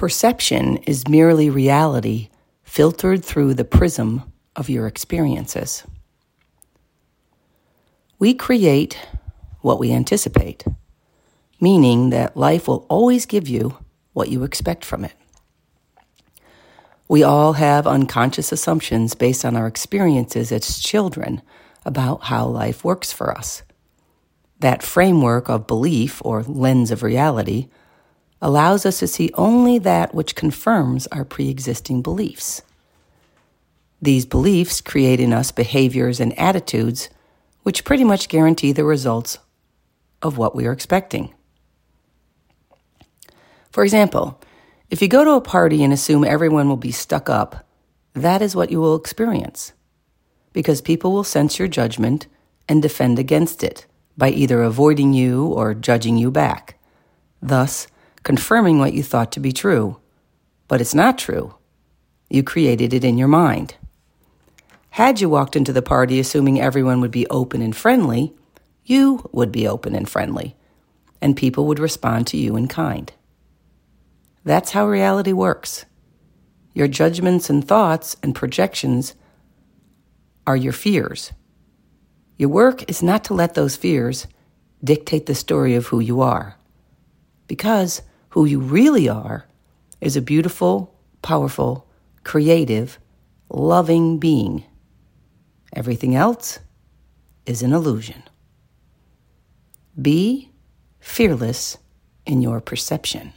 Perception is merely reality filtered through the prism of your experiences. We create what we anticipate, meaning that life will always give you what you expect from it. We all have unconscious assumptions based on our experiences as children about how life works for us. That framework of belief or lens of reality allows us to see only that which confirms our pre existing beliefs. These beliefs create in us behaviors and attitudes which pretty much guarantee the results of what we are expecting. For example, if you go to a party and assume everyone will be stuck up, that is what you will experience. Because people will sense your judgment and defend against it by either avoiding you or judging you back, thus confirming what you thought to be true. But it's not true. You created it in your mind. Had you walked into the party assuming everyone would be open and friendly, you would be open and friendly, and people would respond to you in kind. That's how reality works. Your judgments and thoughts and projections are your fears. Your work is not to let those fears dictate the story of who you are. Because who you really are is a beautiful, powerful, creative, loving being. Everything else is an illusion. Be fearless in your perception.